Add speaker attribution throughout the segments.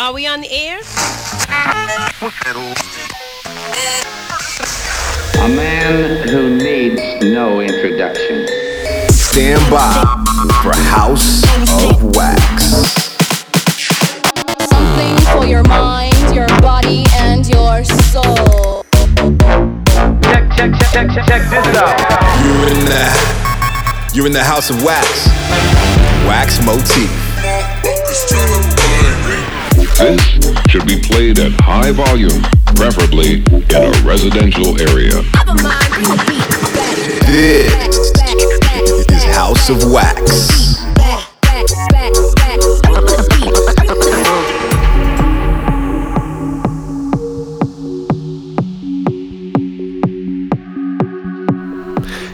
Speaker 1: Are we on the air?
Speaker 2: A man who needs no introduction.
Speaker 3: Stand by for House of Wax.
Speaker 4: Something for your mind, your body, and your soul.
Speaker 5: Check, check, check, check, check, check this out.
Speaker 3: You're in the You're in the House of Wax. Wax motif.
Speaker 6: This should be played at high volume, preferably in a residential area.
Speaker 3: This is House of Wax.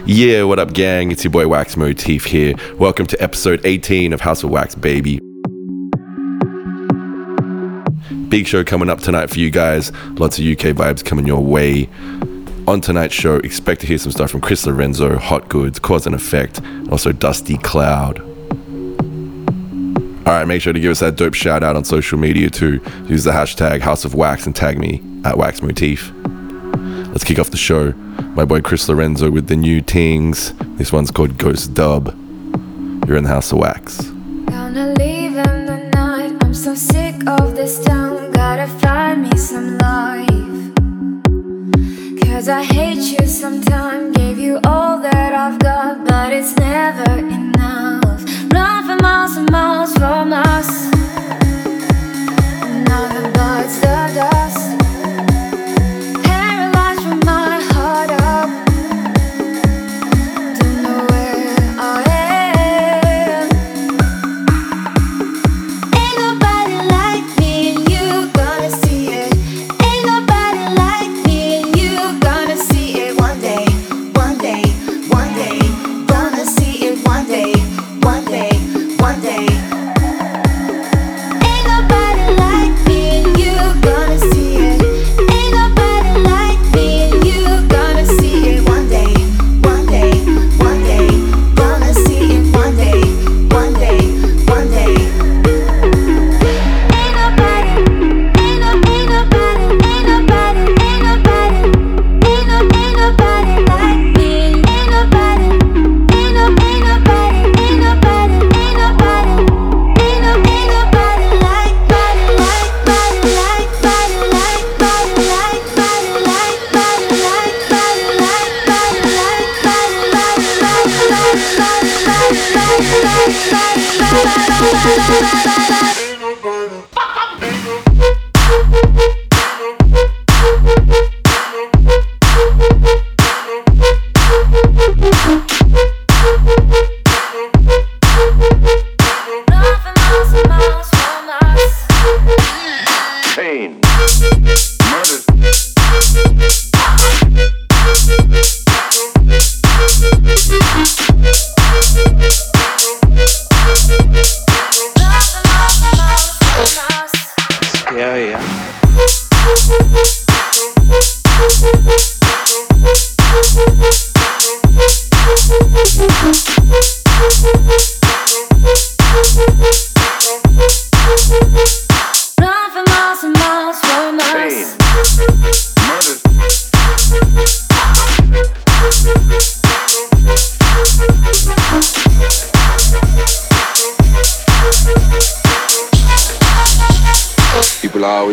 Speaker 7: Yeah, what up, gang? It's your boy Wax Motif here. Welcome to episode 18 of House of Wax, baby. Big show coming up tonight for you guys. Lots of UK vibes coming your way. On tonight's show, expect to hear some stuff from Chris Lorenzo, Hot Goods, Cause and Effect, also Dusty Cloud. All right, make sure to give us that dope shout out on social media too. Use the hashtag House of Wax and tag me at Wax Motif. Let's kick off the show. My boy Chris Lorenzo with the new tings. This one's called Ghost Dub. You're in the House of Wax.
Speaker 8: Sick of this town. Gotta find me some life. Cause I hate you sometimes. Gave you all that I've got, but it's never enough. Run for miles and miles from us. Another bites the dust.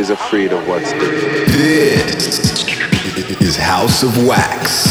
Speaker 9: Always afraid of what's different.
Speaker 3: This is House of Wax.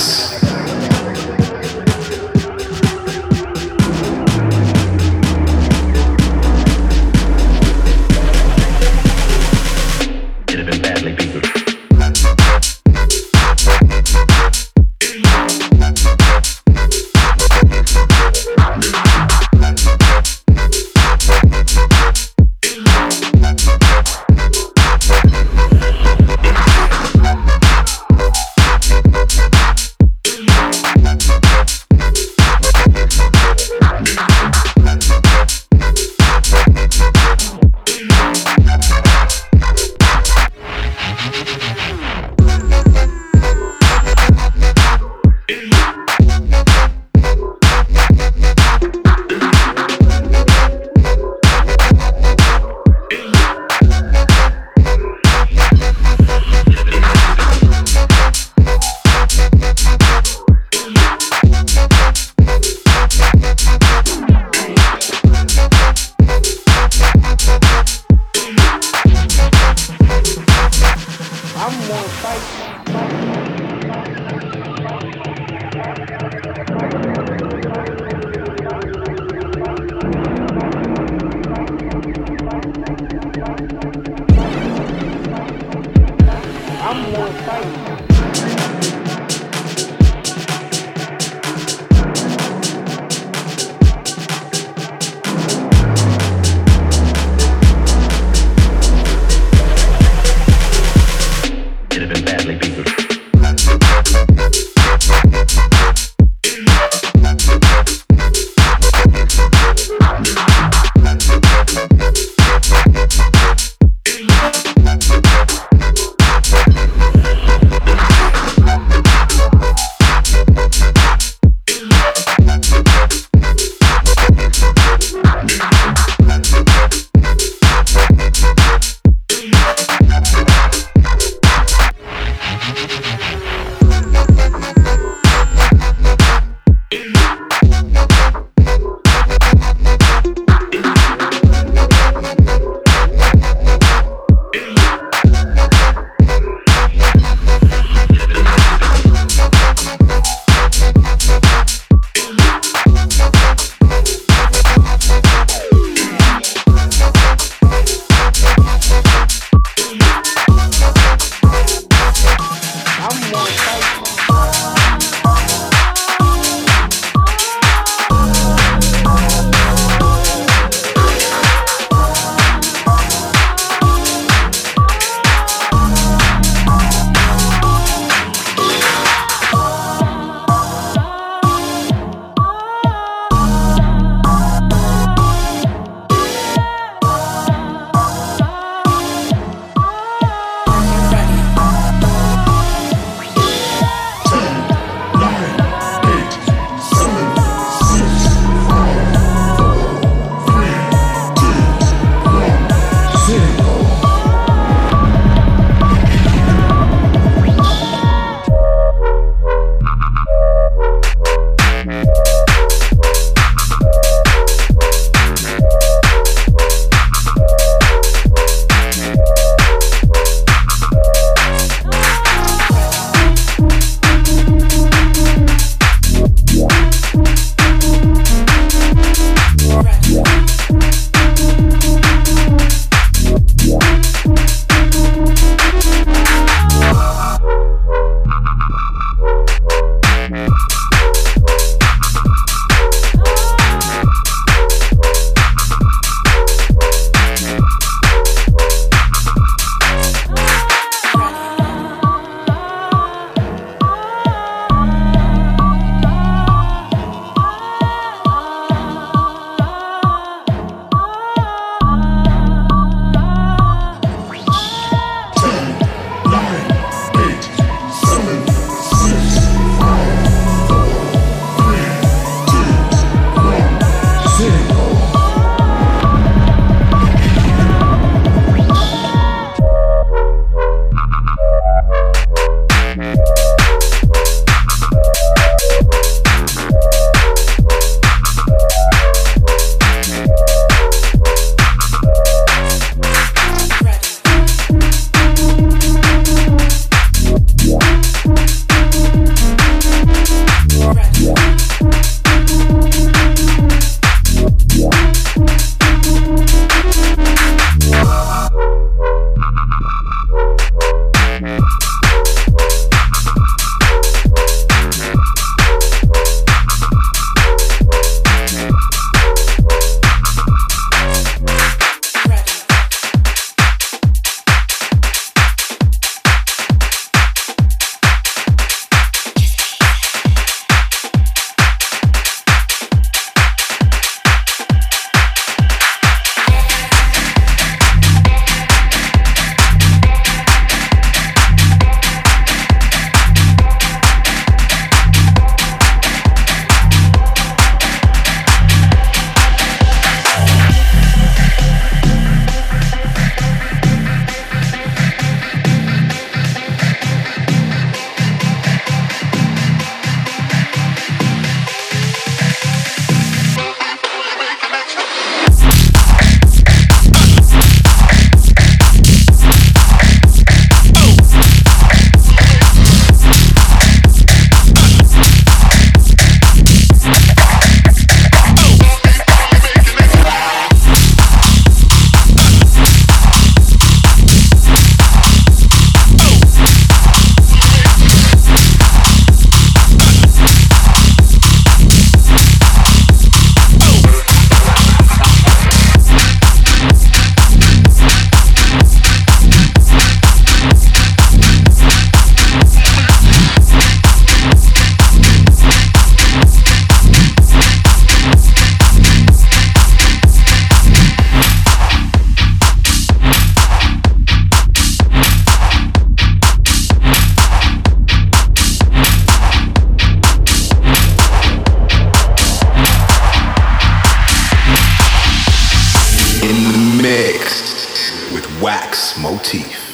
Speaker 3: Mix with Wax Motif.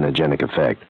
Speaker 1: Hallucinogenic effect.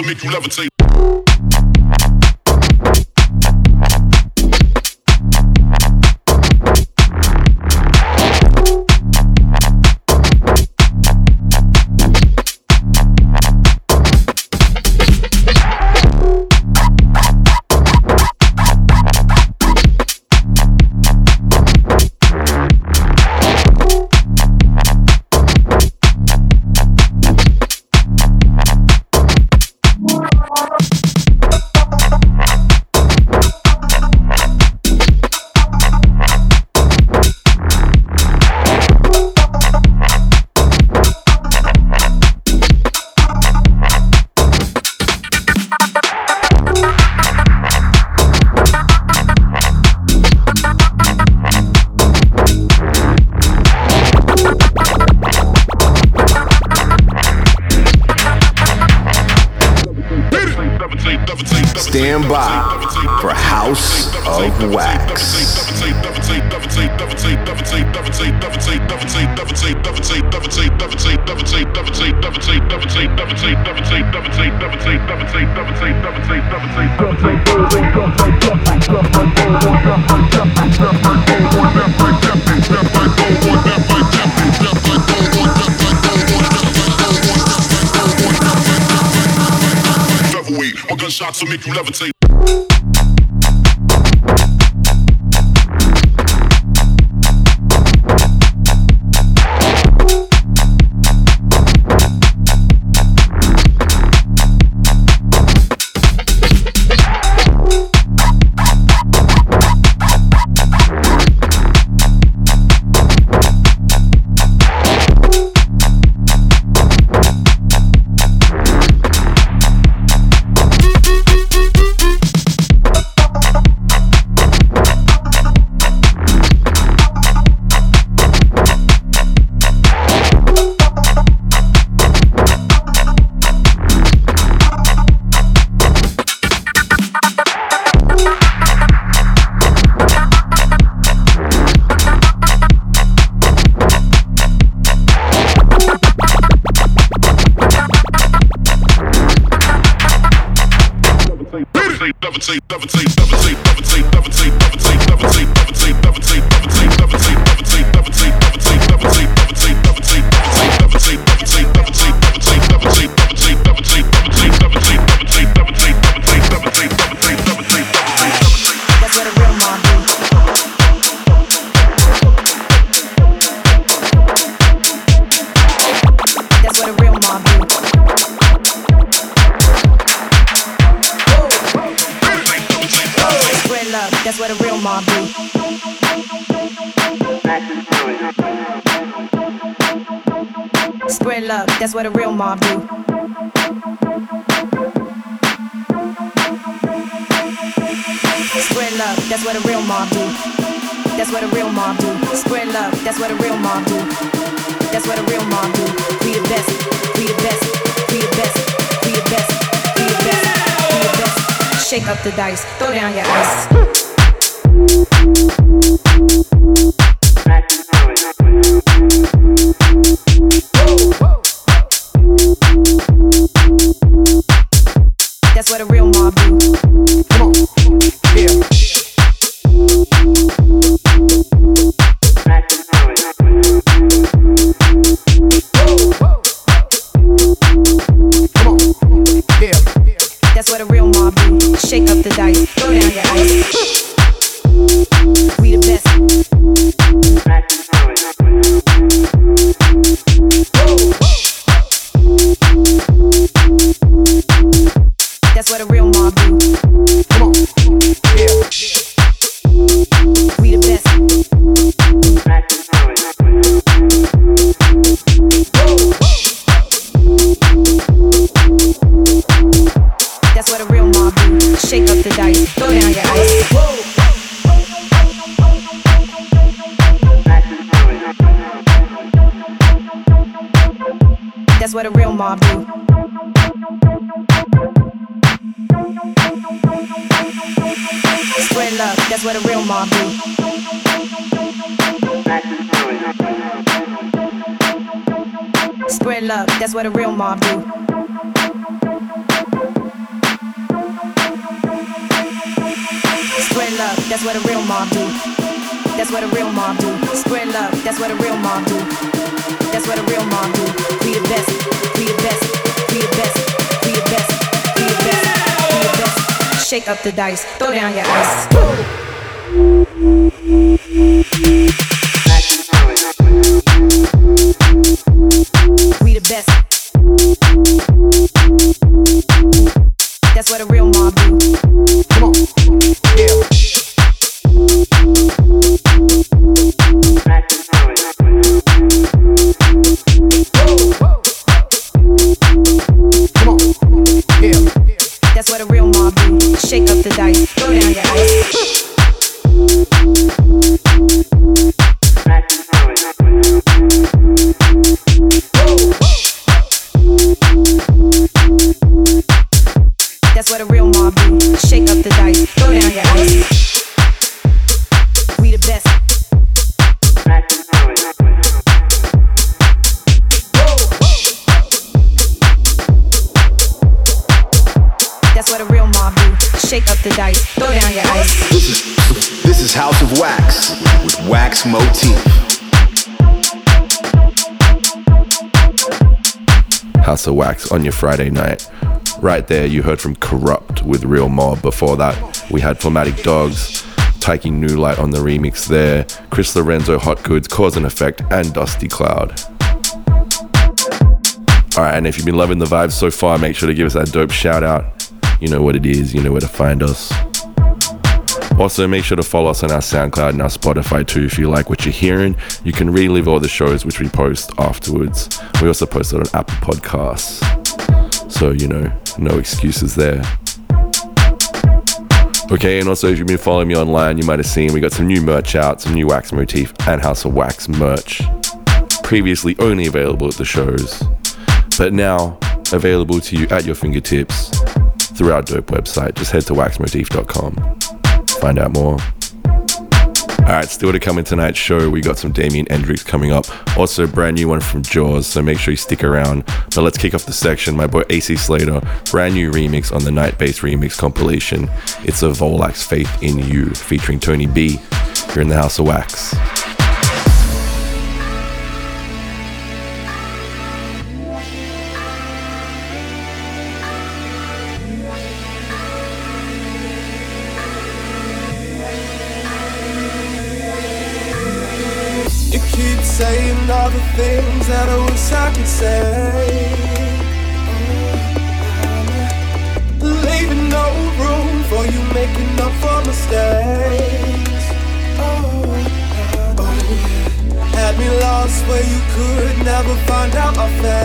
Speaker 10: Will make you levitate.
Speaker 11: Shake up the dice. Throw down your ice.
Speaker 7: On your Friday night. Right there, you heard from Corrupt with Real Mob. Before that, we had Formatic Dogs, taking New Light on the remix there, Chris Lorenzo, Hot Goods, Cause and Effect, and Dusty Cloud. Alright, and if you've been loving the vibes so far, make sure to give us that dope shout out. You know what it is, you know where to find us. Also, make sure to follow us on our SoundCloud and our Spotify too if you like what you're hearing. You can relive all the shows which we post afterwards. We also post it on Apple Podcasts. So, you know, no excuses there. Okay, and also if you've been following me online, you might have seen we got some new merch out, some new Wax Motif and House of Wax merch. Previously only available at the shows, but now available to you at your fingertips through our dope website. Just head to waxmotif.com. Find out more. Alright, still to come in tonight's show, we got some Damien Hendrix coming up. Also, a brand new one from Jaws, so make sure you stick around. But let's kick off the section. My boy AC Slater, brand new remix on the Night Bass Remix compilation. It's a Volac's Faith in You featuring Tony B. You're in the House of Wax.
Speaker 12: Find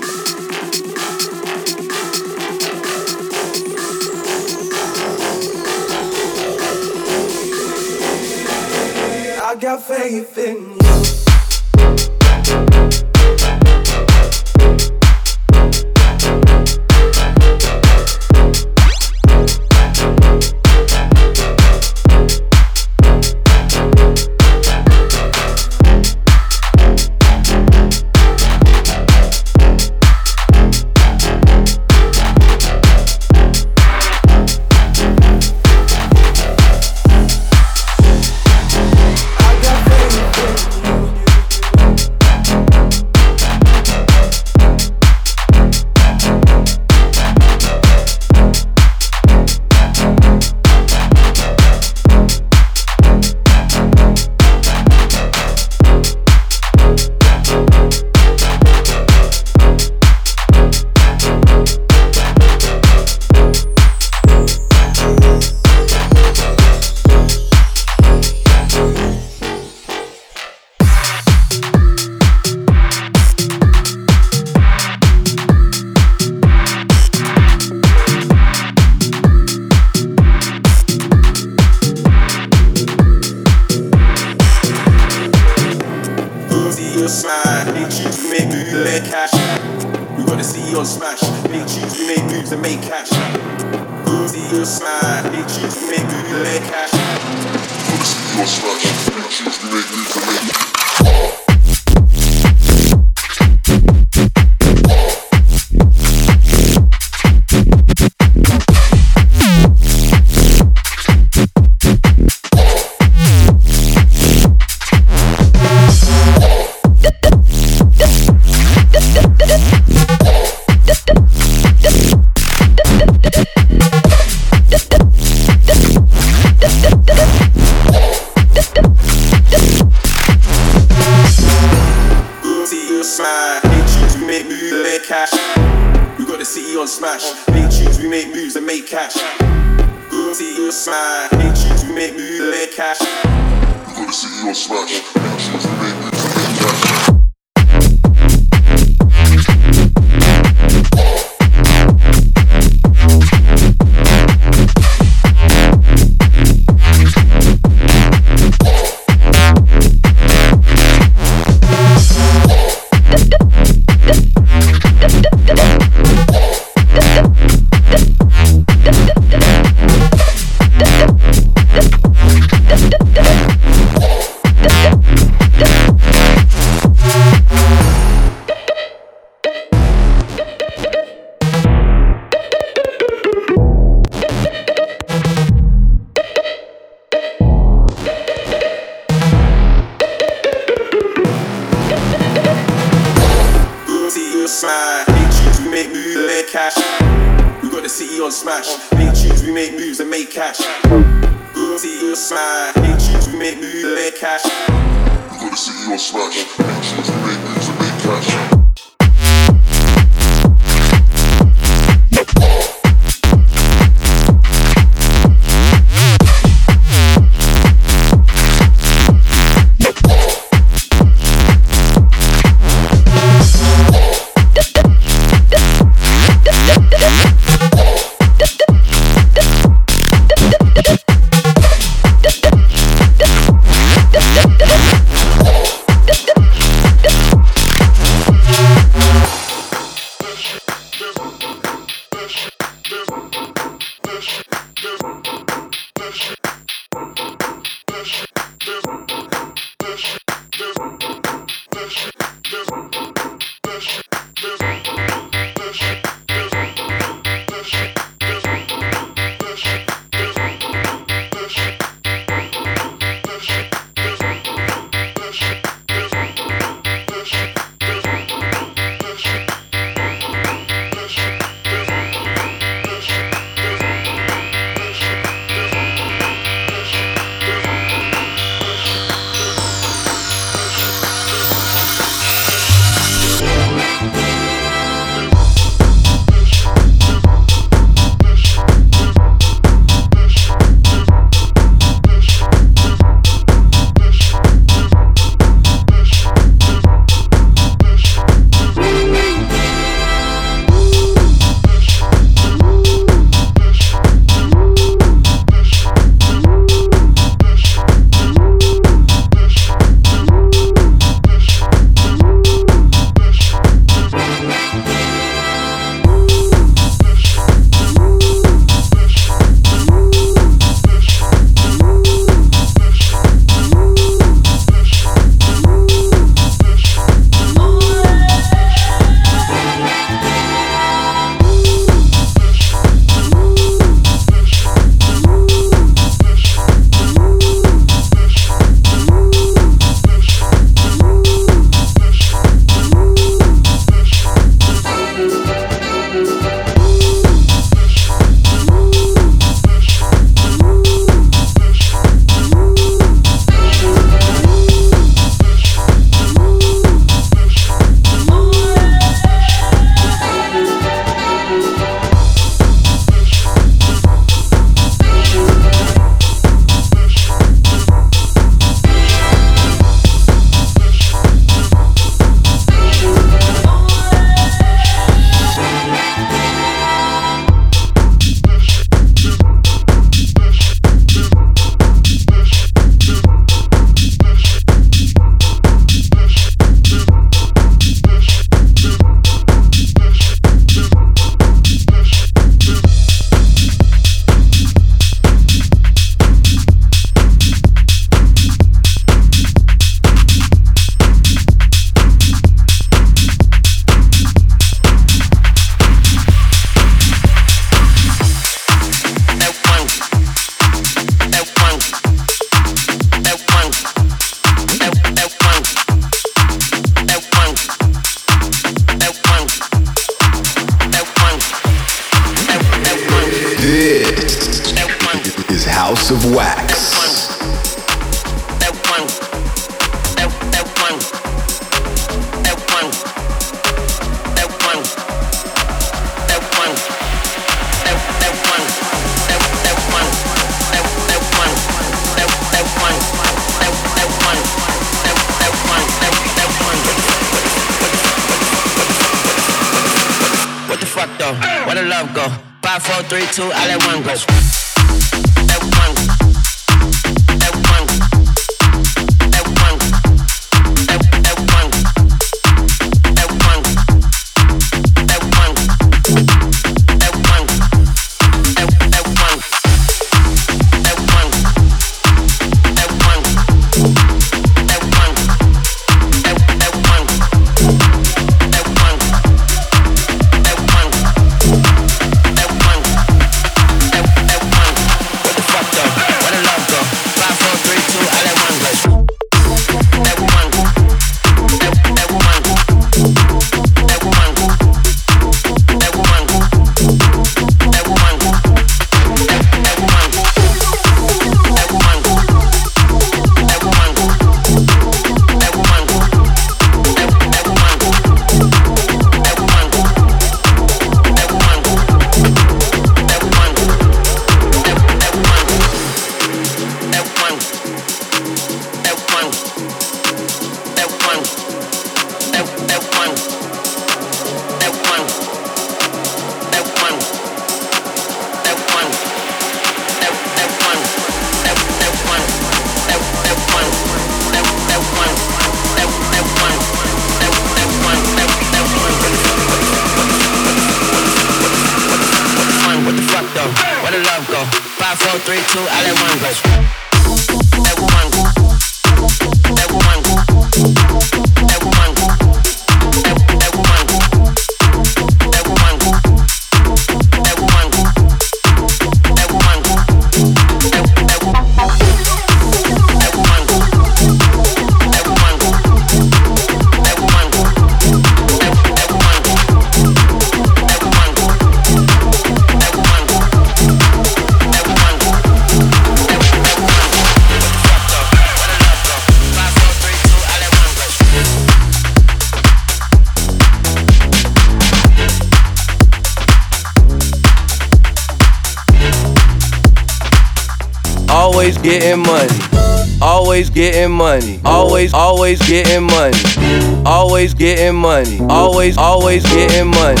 Speaker 13: always getting money. Always getting money. Always, always getting money.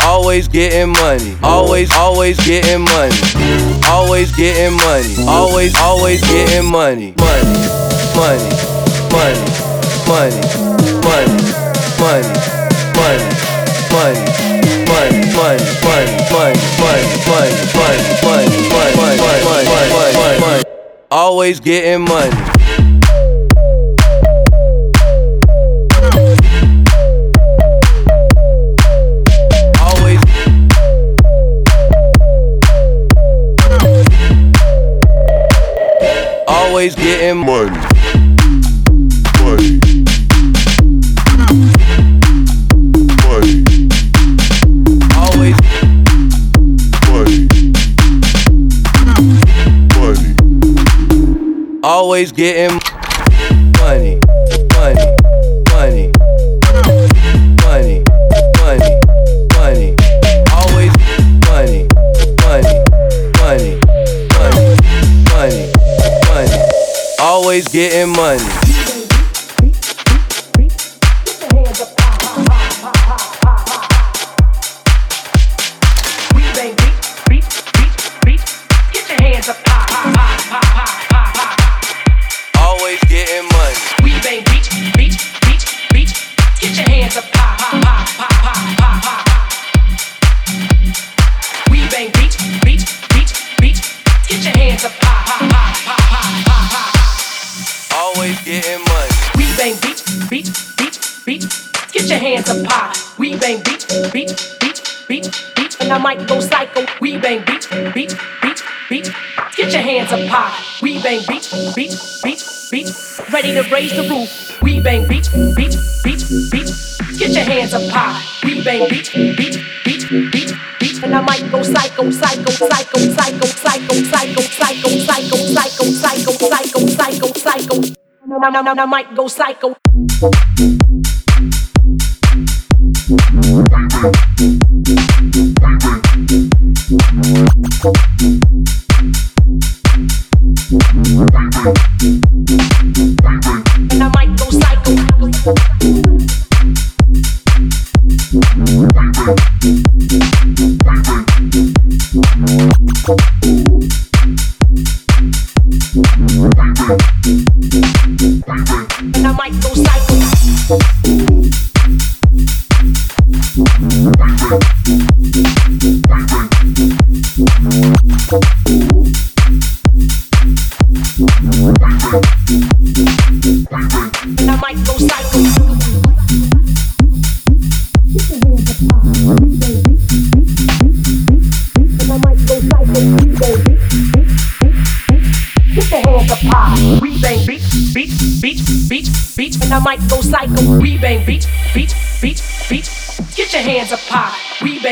Speaker 13: Always getting money. Always, always getting money. Always getting money. Always, always getting money. Money, money, money, money, money, money, money, money. Money, money, money, money, money, money, money, money, money, money, money, money, money, money, always getting money. always getting money. Money. Money. Always. Money. Money. Always getting getting money.
Speaker 14: beat, beat, beat, ready to raise the roof. We bang beat, beat, beat, beat. Get your hands up high. We bang beat, beat, beat, beat, beat. And I might go psycho, psycho, psycho, psycho, psycho, psycho, psycho, psycho, psycho, psycho, psycho, psycho, psycho. No, no, no, no, I might go psycho.
Speaker 15: Baby. Baby. Bye bye.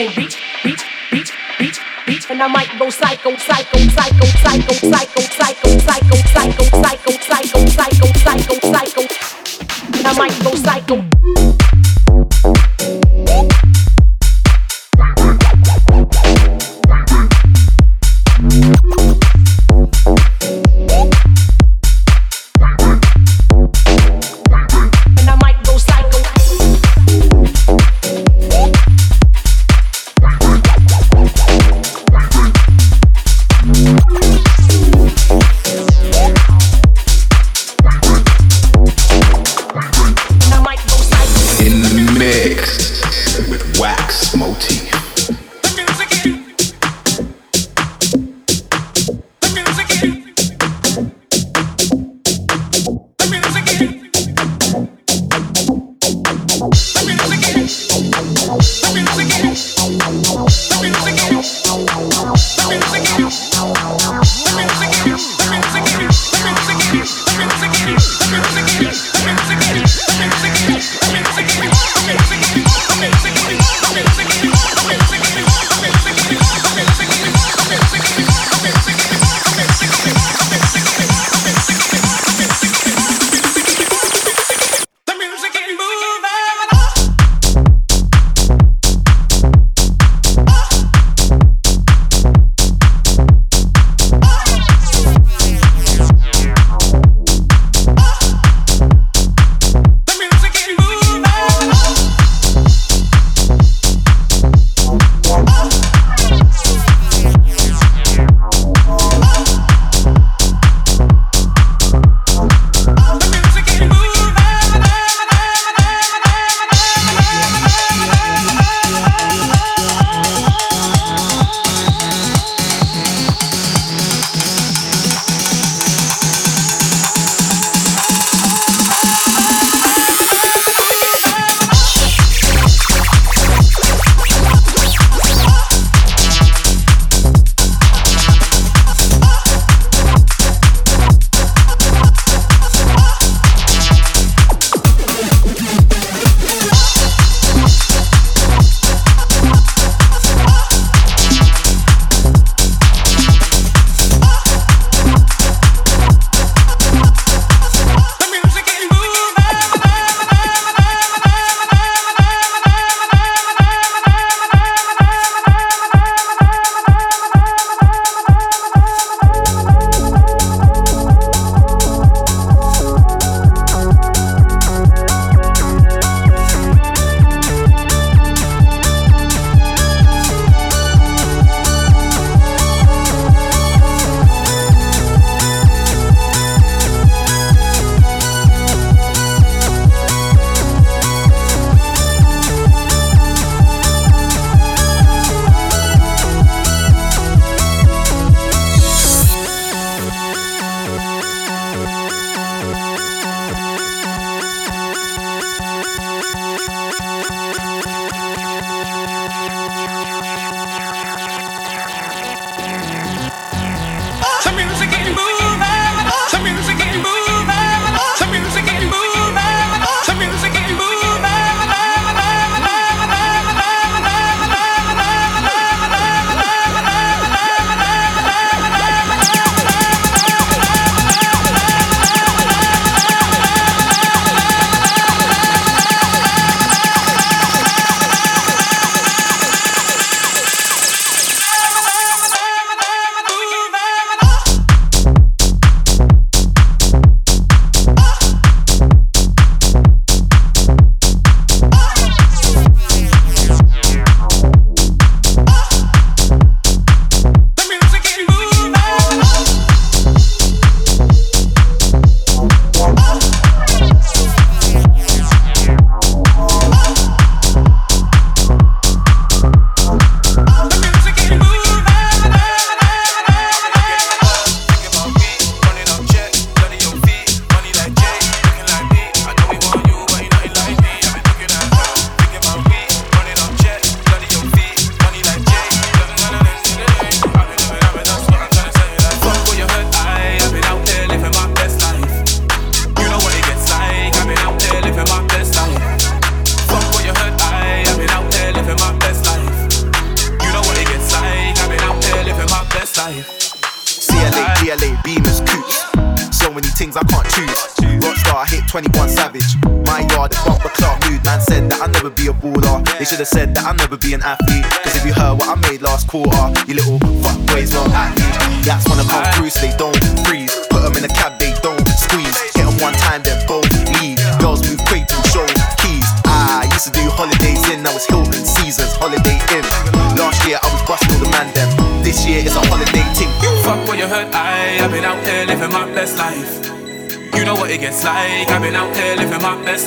Speaker 15: playing beach, beach, beach, beach, and I
Speaker 16: might go psycho, psycho, psycho, psycho, psycho.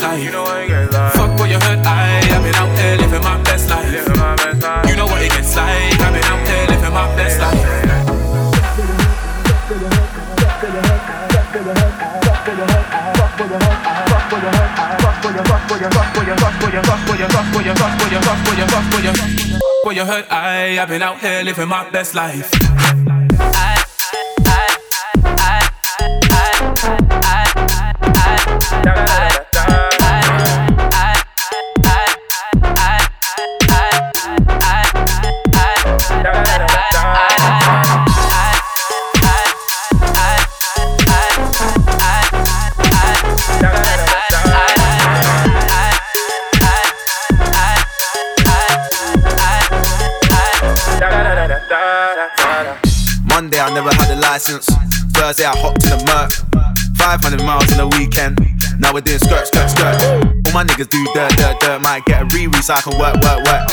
Speaker 16: Life. You know it gets like. Fuck what you heard, I, I've been out here living my best life. You know what it gets like, I've been out here living my best life. What you heard, I, I've been out here living my best life.
Speaker 15: Thursday I 500 miles in a weekend. Now we're doing skirt, skirt, skirt. All my niggas do dirt, dirt, dirt. Might get a re can work, work, work.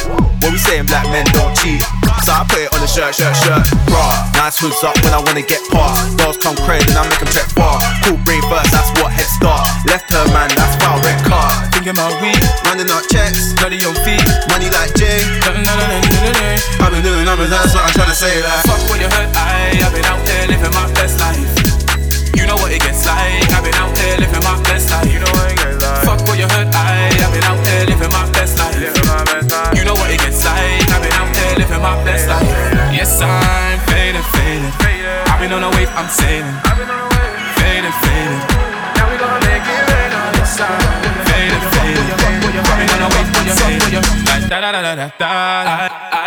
Speaker 15: What we saying, black men don't cheat. So I put it on the shirt, shirt, shirt. Bra, nice hoods up when I wanna get past. Girls come crazy and I make them check far. Cool brain first, that's what head start. Left her man, that's foul red car.
Speaker 16: Thinking about weed,
Speaker 15: running out checks,
Speaker 16: bloody your feet,
Speaker 15: money like Jay. I've been doing numbers, that's what I'm trying to say. Like.
Speaker 16: Fuck what you heard, I, I've been out here living my best life. You know what it gets like, I've been out here living my best life. You know what it gets like. Fuck what you heard, I, I've been out here living my best life. You know what it gets like, I've been out here living my best life. Yes, I'm faded, faded. I've been on a wave, I'm sailing. Faded, faded. Now we gonna make it rain on this side. Faded, faded. I've been on a wave, I'm sailing. Da da da da da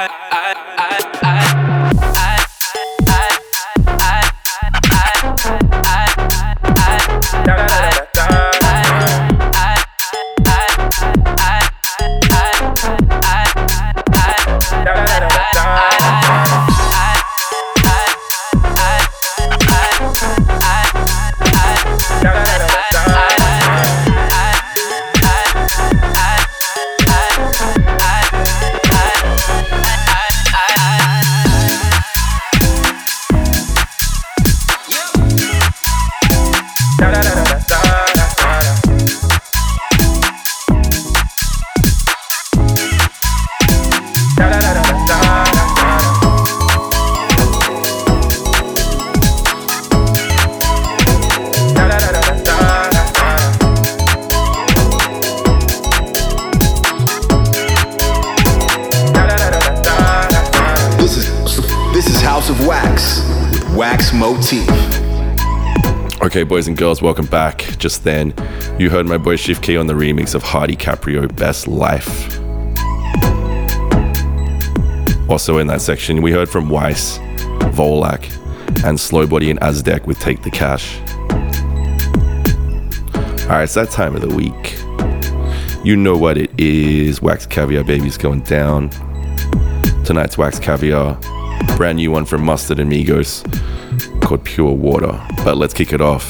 Speaker 16: 拜拜。
Speaker 3: This
Speaker 7: Okay, boys and girls, welcome back. Just then, you heard my boy Shift Key on the remix of Hardy Caprio Best Life. Also in that section, we heard from Weiss, Volac, and Slowbody and Aztec with Take the Cash. Alright, it's that time of the week. You know what it is. Wax Caviar Baby's going down. Tonight's Wax Caviar. Brand new one from Mustard and Migos called Pure Water. But let's kick it off.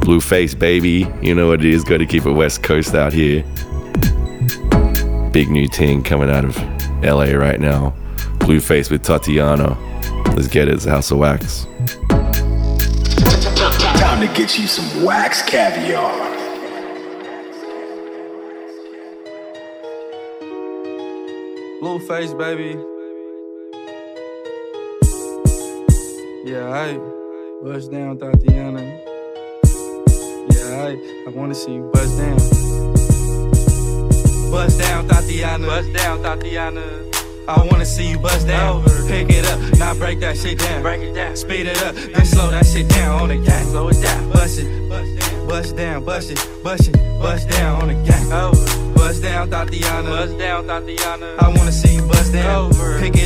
Speaker 7: Blueface, baby. You know what it is. Got to keep it West Coast out here. Big new thing coming out of LA right now. Blueface with Tatiana. Let's get it. It's House of Wax.
Speaker 3: Time to get you some wax caviar.
Speaker 17: Blueface, baby. Yeah, I bust down, Tatiana. Yeah, I I wanna see you bust down. Bust down, Tatiana. Bust down, Tatiana. I wanna see you bust down. Pick it up, now break that shit down. Break it down. Speed it up, then slow that shit down on the gas. Slow it down. Bust it. Bust down, bust it, bust it, bust down on the gang. Over. Bust down, Tatiana. Bust down, Tatiana. I wanna see you bust down. Over. Pick it up,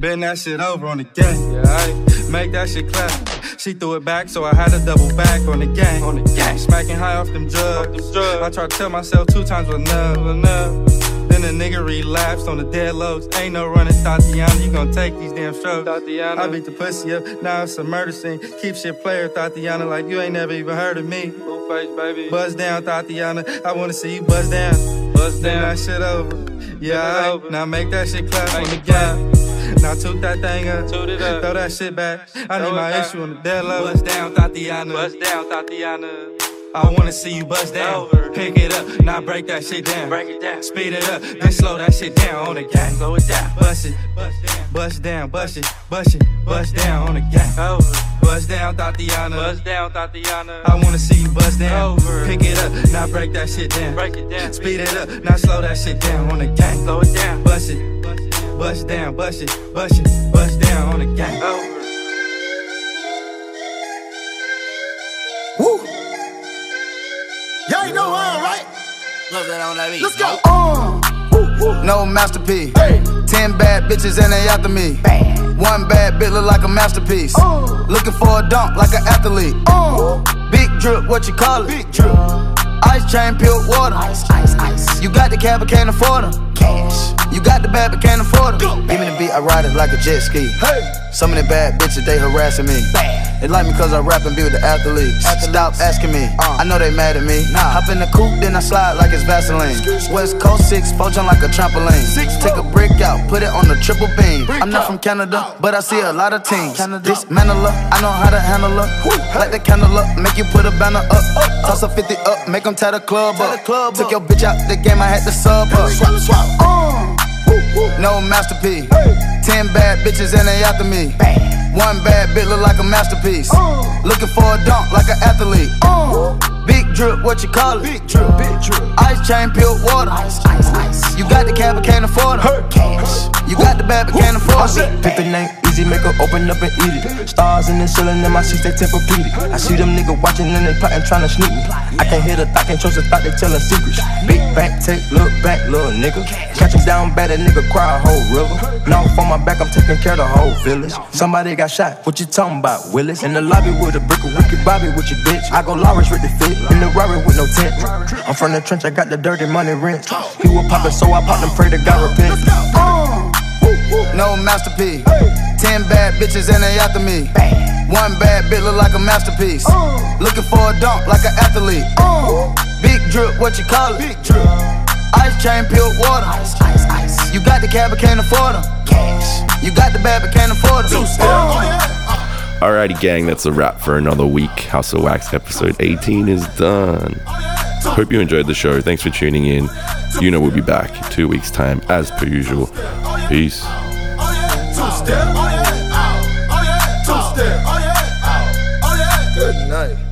Speaker 17: Bend that shit over on the gang. Yeah, I make that shit clap. She threw it back, so I had to double back on the gang. On the gang. Smacking high off them drugs. I tried to tell myself two times was enough. enough. Then the nigga relapsed on the dead lows. Ain't no running, Tatiana. You gon' take these damn strokes. Tatiana. I beat the pussy up. Now it's a murder scene. Keep shit player, Tatiana, like you ain't never even heard of me. Face, baby. Buzz down, Tatiana. I wanna see you buzz down. Buzz down. that shit over. Yeah, I, now make that shit clap on the gang. Now toot that thing up, toot it up, throw that shit back. I need my issue on the dead low. Bust down, Tatiana. Bust down, Tatiana. I wanna see you bust down. Pick it up, now break that shit down. Break it down. Speed it up, then slow that shit down on the gang. Slow it down. Bust it, bust down, bust it, bust it, bust down on the gang. Bust down, Tatiana. Bust down, Tatiana. I wanna see you bust down. Pick it up, now break that shit down. Break it down. Speed it up, now slow that shit down on the gang. Slow it down. Bust it. Bust down, bust it, bust it, bust down on the gang.
Speaker 18: Woo! Y'all ain't know I am, right?
Speaker 19: Love that on that beat.
Speaker 18: Let's go. Uh, no masterpiece. Ten bad bitches and they after me. One bad bitch look like a masterpiece. Looking for a dunk like an athlete. Big drip, what you call it? Big drip. Ice chain, pure water. Ice, ice, ice. You got the cab, but can't afford them. Cash. You got the bad, but can't afford them. Give me the beat, I ride it like a jet ski. Hey. Some of the bad bitches, they harassing me. They like me cause I rap and be with the athletes. Stop asking me, I know they mad at me. Hop in the coupe, then I slide like it's Vaseline. West Coast 6, poach on like a trampoline. Six, Take a brick out, put it on the triple beam. I'm not from Canada, but I see a lot of teams. Dismantle her, I know how to handle her. Light the candle up, make you put a banner up. Toss a 50 up, make them tie the club up. Took your bitch out the game, I had to sub No masterpiece. Ten bad bitches and they after me. One bad bitch look like a masterpiece. Looking for a dunk like an athlete. Big drip, what you call it? Big drip, big drip. Ice chain, pure water. Ice, ice, ice. You got the cab, but can't afford it. Cash. You got the bad, but can't afford it.
Speaker 20: Pick the name, make her open up and eat it. Stars in the ceiling in my seats, they tempur-pedic. I see them niggas watching and they plotting, trying to sneak me. I can't hear the thought, can't trust the thought, they telling secrets. Big bank, take, look back, little nigga. Catch him down bad, that nigga cry a whole river. Now on my back, I'm taking care of the whole village. Somebody got shot, what you talking about, Willis? In the lobby with a brick of Ricky Bobby with your bitch. I go Lawrence with the fit, in the Rari with no tent. I'm from the trench, I got the dirty money rent. He was poppin', so I popped and pray to God repent.
Speaker 18: No masterpiece. Ten bad bitches and they after me. Bam. One bad bitch look like a masterpiece. Looking for a dunk like an athlete. Big drip, what you call it? Big drip. Ice chain, pure water. Ice, ice, ice. You got the cab, but can't afford them. Cash. You got the bad, but can't afford them.
Speaker 7: Oh, Alrighty, gang, that's a wrap for another week. House of Wax episode 18 is done. Oh, Hope you enjoyed the show. Thanks for tuning in. You know we'll be back in two weeks' time as per usual.
Speaker 18: Oh, Peace. Night.